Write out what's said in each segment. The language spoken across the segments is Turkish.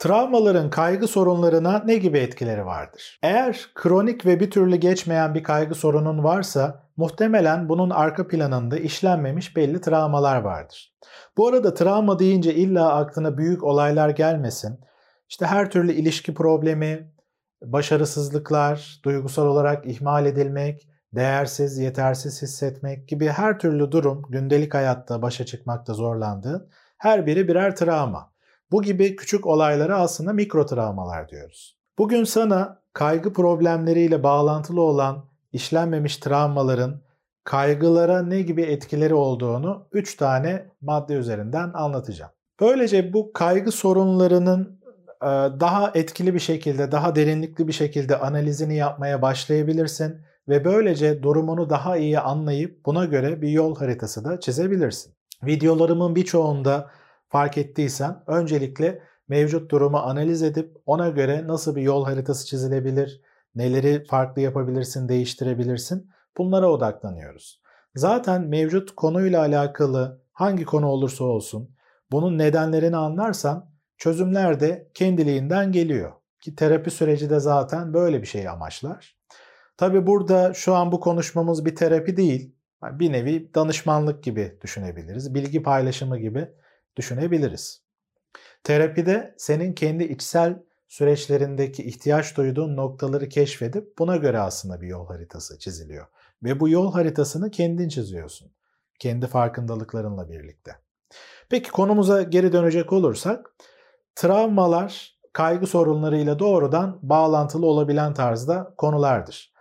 Travmaların kaygı sorunlarına ne gibi etkileri vardır? Eğer kronik ve bir türlü geçmeyen bir kaygı sorunun varsa muhtemelen bunun arka planında işlenmemiş belli travmalar vardır. Bu arada travma deyince illa aklına büyük olaylar gelmesin. İşte her türlü ilişki problemi, başarısızlıklar, duygusal olarak ihmal edilmek, değersiz, yetersiz hissetmek gibi her türlü durum gündelik hayatta başa çıkmakta zorlandığın her biri birer travma. Bu gibi küçük olaylara aslında mikro travmalar diyoruz. Bugün sana kaygı problemleriyle bağlantılı olan işlenmemiş travmaların kaygılara ne gibi etkileri olduğunu 3 tane madde üzerinden anlatacağım. Böylece bu kaygı sorunlarının e, daha etkili bir şekilde, daha derinlikli bir şekilde analizini yapmaya başlayabilirsin ve böylece durumunu daha iyi anlayıp buna göre bir yol haritası da çizebilirsin. Videolarımın birçoğunda fark ettiysen öncelikle mevcut durumu analiz edip ona göre nasıl bir yol haritası çizilebilir, neleri farklı yapabilirsin, değiştirebilirsin bunlara odaklanıyoruz. Zaten mevcut konuyla alakalı hangi konu olursa olsun bunun nedenlerini anlarsan çözümler de kendiliğinden geliyor. Ki terapi süreci de zaten böyle bir şey amaçlar. Tabi burada şu an bu konuşmamız bir terapi değil. Bir nevi danışmanlık gibi düşünebiliriz. Bilgi paylaşımı gibi düşünebiliriz. Terapide senin kendi içsel süreçlerindeki ihtiyaç duyduğun noktaları keşfedip buna göre aslında bir yol haritası çiziliyor. Ve bu yol haritasını kendin çiziyorsun. Kendi farkındalıklarınla birlikte. Peki konumuza geri dönecek olursak, travmalar kaygı sorunlarıyla doğrudan bağlantılı olabilen tarzda konulardır.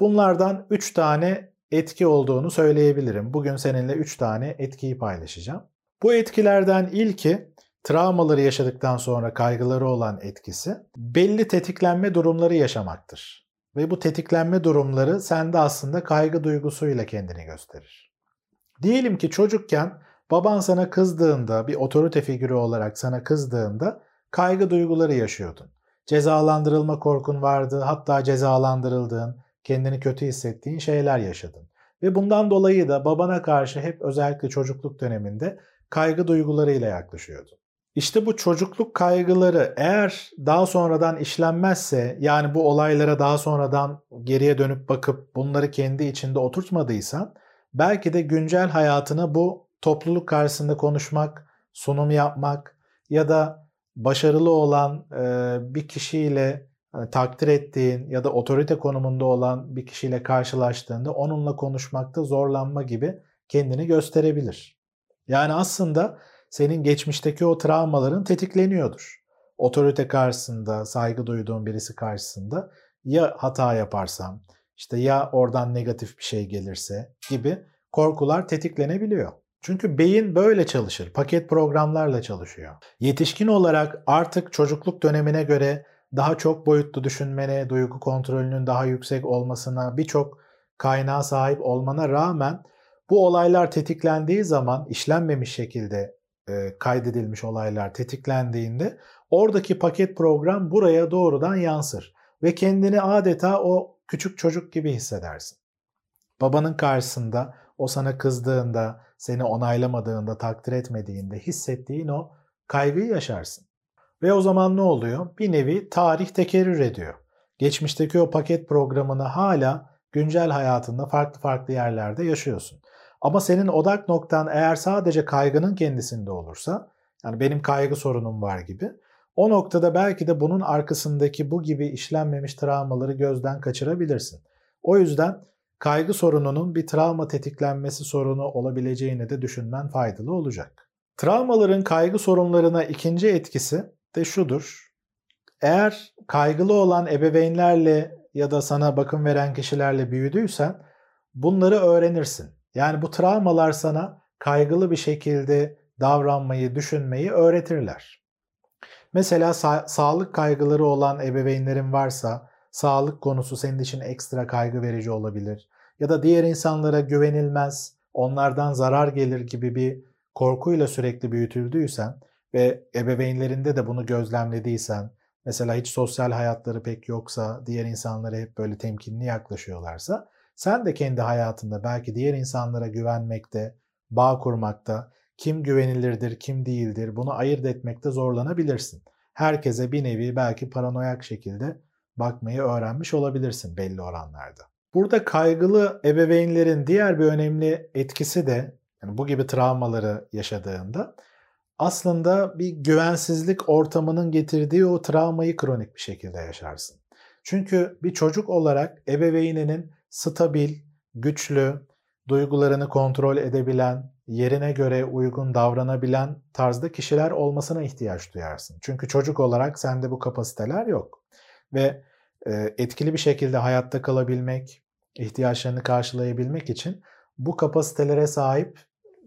Bunlardan 3 tane etki olduğunu söyleyebilirim. Bugün seninle 3 tane etkiyi paylaşacağım. Bu etkilerden ilki travmaları yaşadıktan sonra kaygıları olan etkisi belli tetiklenme durumları yaşamaktır. Ve bu tetiklenme durumları sende aslında kaygı duygusuyla kendini gösterir. Diyelim ki çocukken baban sana kızdığında, bir otorite figürü olarak sana kızdığında kaygı duyguları yaşıyordun. Cezalandırılma korkun vardı, hatta cezalandırıldığın, kendini kötü hissettiğin şeyler yaşadın. Ve bundan dolayı da babana karşı hep özellikle çocukluk döneminde kaygı duygularıyla yaklaşıyordun. İşte bu çocukluk kaygıları eğer daha sonradan işlenmezse yani bu olaylara daha sonradan geriye dönüp bakıp bunları kendi içinde oturtmadıysan belki de güncel hayatına bu topluluk karşısında konuşmak, sunum yapmak ya da başarılı olan e, bir kişiyle hani, takdir ettiğin ya da otorite konumunda olan bir kişiyle karşılaştığında onunla konuşmakta zorlanma gibi kendini gösterebilir. Yani aslında senin geçmişteki o travmaların tetikleniyordur. Otorite karşısında, saygı duyduğun birisi karşısında ya hata yaparsam, işte ya oradan negatif bir şey gelirse gibi korkular tetiklenebiliyor. Çünkü beyin böyle çalışır. Paket programlarla çalışıyor. Yetişkin olarak artık çocukluk dönemine göre daha çok boyutlu düşünmene, duygu kontrolünün daha yüksek olmasına, birçok kaynağa sahip olmana rağmen bu olaylar tetiklendiği zaman işlenmemiş şekilde e, kaydedilmiş olaylar tetiklendiğinde oradaki paket program buraya doğrudan yansır ve kendini adeta o küçük çocuk gibi hissedersin. Babanın karşısında o sana kızdığında, seni onaylamadığında, takdir etmediğinde hissettiğin o kaygıyı yaşarsın. Ve o zaman ne oluyor? Bir nevi tarih tekerrür ediyor. Geçmişteki o paket programını hala güncel hayatında farklı farklı yerlerde yaşıyorsun. Ama senin odak noktan eğer sadece kaygının kendisinde olursa, yani benim kaygı sorunum var gibi, o noktada belki de bunun arkasındaki bu gibi işlenmemiş travmaları gözden kaçırabilirsin. O yüzden kaygı sorununun bir travma tetiklenmesi sorunu olabileceğini de düşünmen faydalı olacak. Travmaların kaygı sorunlarına ikinci etkisi de şudur. Eğer kaygılı olan ebeveynlerle ya da sana bakım veren kişilerle büyüdüysen bunları öğrenirsin. Yani bu travmalar sana kaygılı bir şekilde davranmayı, düşünmeyi öğretirler. Mesela sa- sağlık kaygıları olan ebeveynlerin varsa sağlık konusu senin için ekstra kaygı verici olabilir. Ya da diğer insanlara güvenilmez, onlardan zarar gelir gibi bir korkuyla sürekli büyütüldüysen ve ebeveynlerinde de bunu gözlemlediysen, mesela hiç sosyal hayatları pek yoksa, diğer insanlara hep böyle temkinli yaklaşıyorlarsa sen de kendi hayatında belki diğer insanlara güvenmekte, bağ kurmakta, kim güvenilirdir, kim değildir bunu ayırt etmekte zorlanabilirsin. herkese bir nevi belki paranoyak şekilde bakmayı öğrenmiş olabilirsin belli oranlarda. Burada kaygılı ebeveynlerin diğer bir önemli etkisi de yani bu gibi travmaları yaşadığında aslında bir güvensizlik ortamının getirdiği o travmayı kronik bir şekilde yaşarsın. Çünkü bir çocuk olarak ebeveyninin stabil, güçlü, duygularını kontrol edebilen, yerine göre uygun davranabilen tarzda kişiler olmasına ihtiyaç duyarsın. Çünkü çocuk olarak sende bu kapasiteler yok. Ve e, etkili bir şekilde hayatta kalabilmek, ihtiyaçlarını karşılayabilmek için bu kapasitelere sahip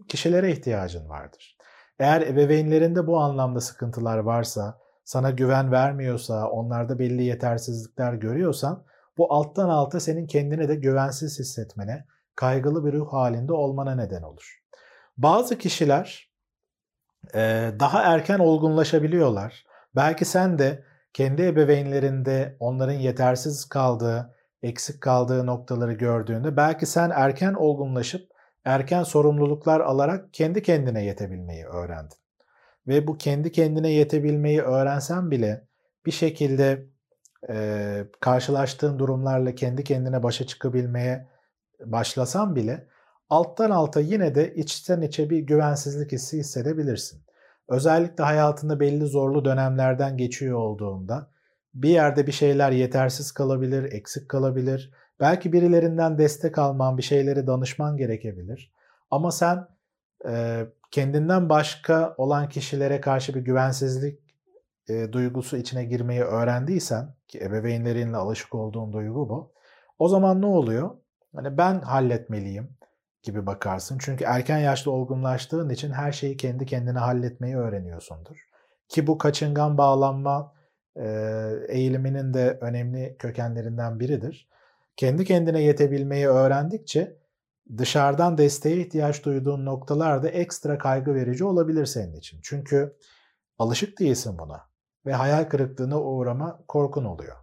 kişilere ihtiyacın vardır. Eğer ebeveynlerinde bu anlamda sıkıntılar varsa, sana güven vermiyorsa, onlarda belli yetersizlikler görüyorsan bu alttan alta senin kendini de güvensiz hissetmene, kaygılı bir ruh halinde olmana neden olur. Bazı kişiler e, daha erken olgunlaşabiliyorlar. Belki sen de kendi ebeveynlerinde onların yetersiz kaldığı, eksik kaldığı noktaları gördüğünde belki sen erken olgunlaşıp erken sorumluluklar alarak kendi kendine yetebilmeyi öğrendin. Ve bu kendi kendine yetebilmeyi öğrensen bile bir şekilde e, karşılaştığın durumlarla kendi kendine başa çıkabilmeye başlasan bile alttan alta yine de içten içe bir güvensizlik hissi hissedebilirsin. Özellikle hayatında belli zorlu dönemlerden geçiyor olduğunda bir yerde bir şeyler yetersiz kalabilir, eksik kalabilir. Belki birilerinden destek alman, bir şeyleri danışman gerekebilir. Ama sen e, kendinden başka olan kişilere karşı bir güvensizlik e, duygusu içine girmeyi öğrendiysen ki ebeveynlerinle alışık olduğun duygu bu. O zaman ne oluyor? Hani ben halletmeliyim gibi bakarsın. Çünkü erken yaşta olgunlaştığın için her şeyi kendi kendine halletmeyi öğreniyorsundur. Ki bu kaçıngan bağlanma eğiliminin de önemli kökenlerinden biridir. Kendi kendine yetebilmeyi öğrendikçe dışarıdan desteğe ihtiyaç duyduğun noktalarda ekstra kaygı verici olabilir senin için. Çünkü alışık değilsin buna ve hayal kırıklığına uğrama korkun oluyor.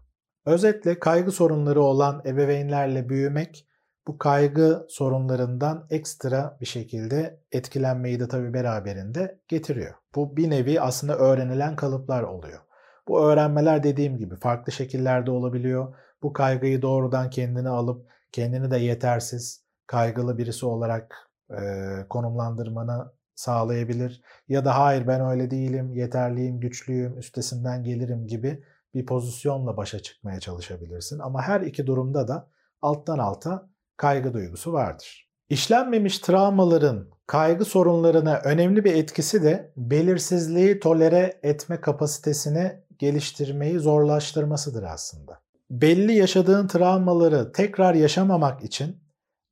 Özetle kaygı sorunları olan ebeveynlerle büyümek bu kaygı sorunlarından ekstra bir şekilde etkilenmeyi de tabii beraberinde getiriyor. Bu bir nevi aslında öğrenilen kalıplar oluyor. Bu öğrenmeler dediğim gibi farklı şekillerde olabiliyor. Bu kaygıyı doğrudan kendine alıp kendini de yetersiz, kaygılı birisi olarak e, konumlandırmanı sağlayabilir. Ya da hayır ben öyle değilim, yeterliyim, güçlüyüm, üstesinden gelirim gibi bir pozisyonla başa çıkmaya çalışabilirsin. Ama her iki durumda da alttan alta kaygı duygusu vardır. İşlenmemiş travmaların kaygı sorunlarına önemli bir etkisi de belirsizliği tolere etme kapasitesini geliştirmeyi zorlaştırmasıdır aslında. Belli yaşadığın travmaları tekrar yaşamamak için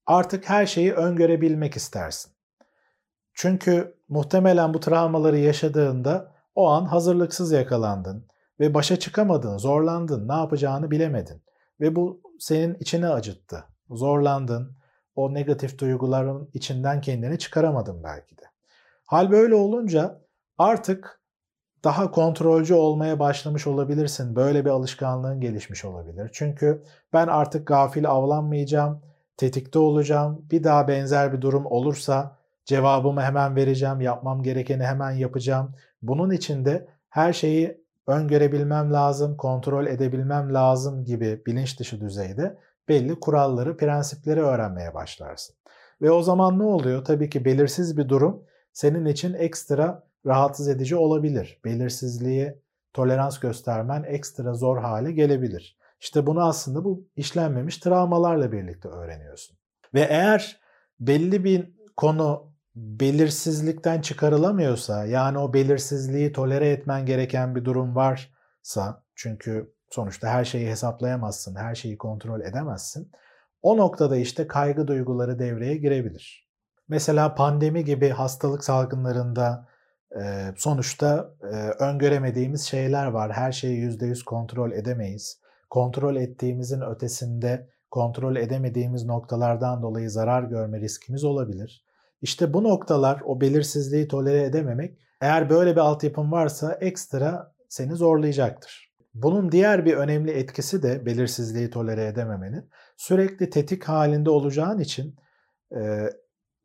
artık her şeyi öngörebilmek istersin. Çünkü muhtemelen bu travmaları yaşadığında o an hazırlıksız yakalandın ve başa çıkamadın, zorlandın, ne yapacağını bilemedin ve bu senin içini acıttı. Zorlandın, o negatif duyguların içinden kendini çıkaramadın belki de. Hal böyle olunca artık daha kontrolcü olmaya başlamış olabilirsin. Böyle bir alışkanlığın gelişmiş olabilir. Çünkü ben artık gafil avlanmayacağım, tetikte olacağım. Bir daha benzer bir durum olursa cevabımı hemen vereceğim, yapmam gerekeni hemen yapacağım. Bunun için de her şeyi öngörebilmem lazım, kontrol edebilmem lazım gibi bilinç dışı düzeyde belli kuralları, prensipleri öğrenmeye başlarsın. Ve o zaman ne oluyor? Tabii ki belirsiz bir durum senin için ekstra rahatsız edici olabilir. Belirsizliği tolerans göstermen ekstra zor hale gelebilir. İşte bunu aslında bu işlenmemiş travmalarla birlikte öğreniyorsun. Ve eğer belli bir konu belirsizlikten çıkarılamıyorsa yani o belirsizliği tolere etmen gereken bir durum varsa çünkü sonuçta her şeyi hesaplayamazsın, her şeyi kontrol edemezsin. O noktada işte kaygı duyguları devreye girebilir. Mesela pandemi gibi hastalık salgınlarında sonuçta öngöremediğimiz şeyler var. Her şeyi %100 kontrol edemeyiz. Kontrol ettiğimizin ötesinde kontrol edemediğimiz noktalardan dolayı zarar görme riskimiz olabilir. İşte bu noktalar o belirsizliği tolere edememek eğer böyle bir altyapın varsa ekstra seni zorlayacaktır. Bunun diğer bir önemli etkisi de belirsizliği tolere edememenin sürekli tetik halinde olacağın için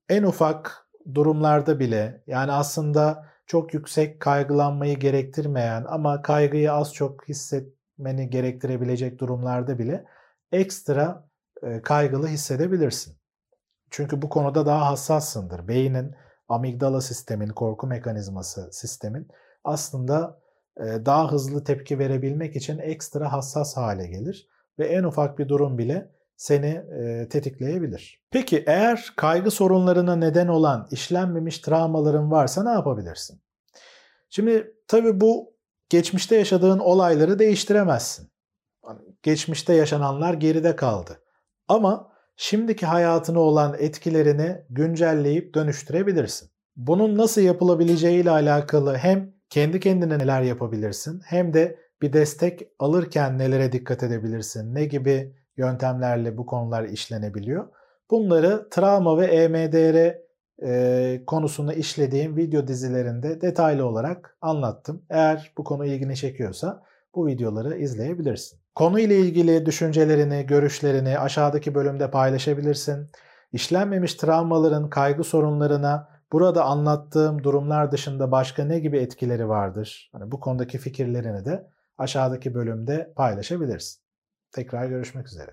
en ufak durumlarda bile yani aslında çok yüksek kaygılanmayı gerektirmeyen ama kaygıyı az çok hissetmeni gerektirebilecek durumlarda bile ekstra e, kaygılı hissedebilirsin. Çünkü bu konuda daha hassassındır. Beynin amigdala sistemin, korku mekanizması sistemin aslında e, daha hızlı tepki verebilmek için ekstra hassas hale gelir ve en ufak bir durum bile seni e, tetikleyebilir. Peki eğer kaygı sorunlarına neden olan işlenmemiş travmaların varsa ne yapabilirsin? Şimdi tabii bu geçmişte yaşadığın olayları değiştiremezsin. Hani geçmişte yaşananlar geride kaldı. Ama şimdiki hayatına olan etkilerini güncelleyip dönüştürebilirsin. Bunun nasıl yapılabileceği ile alakalı hem kendi kendine neler yapabilirsin hem de bir destek alırken nelere dikkat edebilirsin, ne gibi yöntemlerle bu konular işlenebiliyor. Bunları travma ve EMDR e, konusunu işlediğim video dizilerinde detaylı olarak anlattım. Eğer bu konu ilgini çekiyorsa bu videoları izleyebilirsin. Konu ile ilgili düşüncelerini, görüşlerini aşağıdaki bölümde paylaşabilirsin. İşlenmemiş travmaların kaygı sorunlarına burada anlattığım durumlar dışında başka ne gibi etkileri vardır? Hani bu konudaki fikirlerini de aşağıdaki bölümde paylaşabilirsin. Tekrar görüşmek üzere.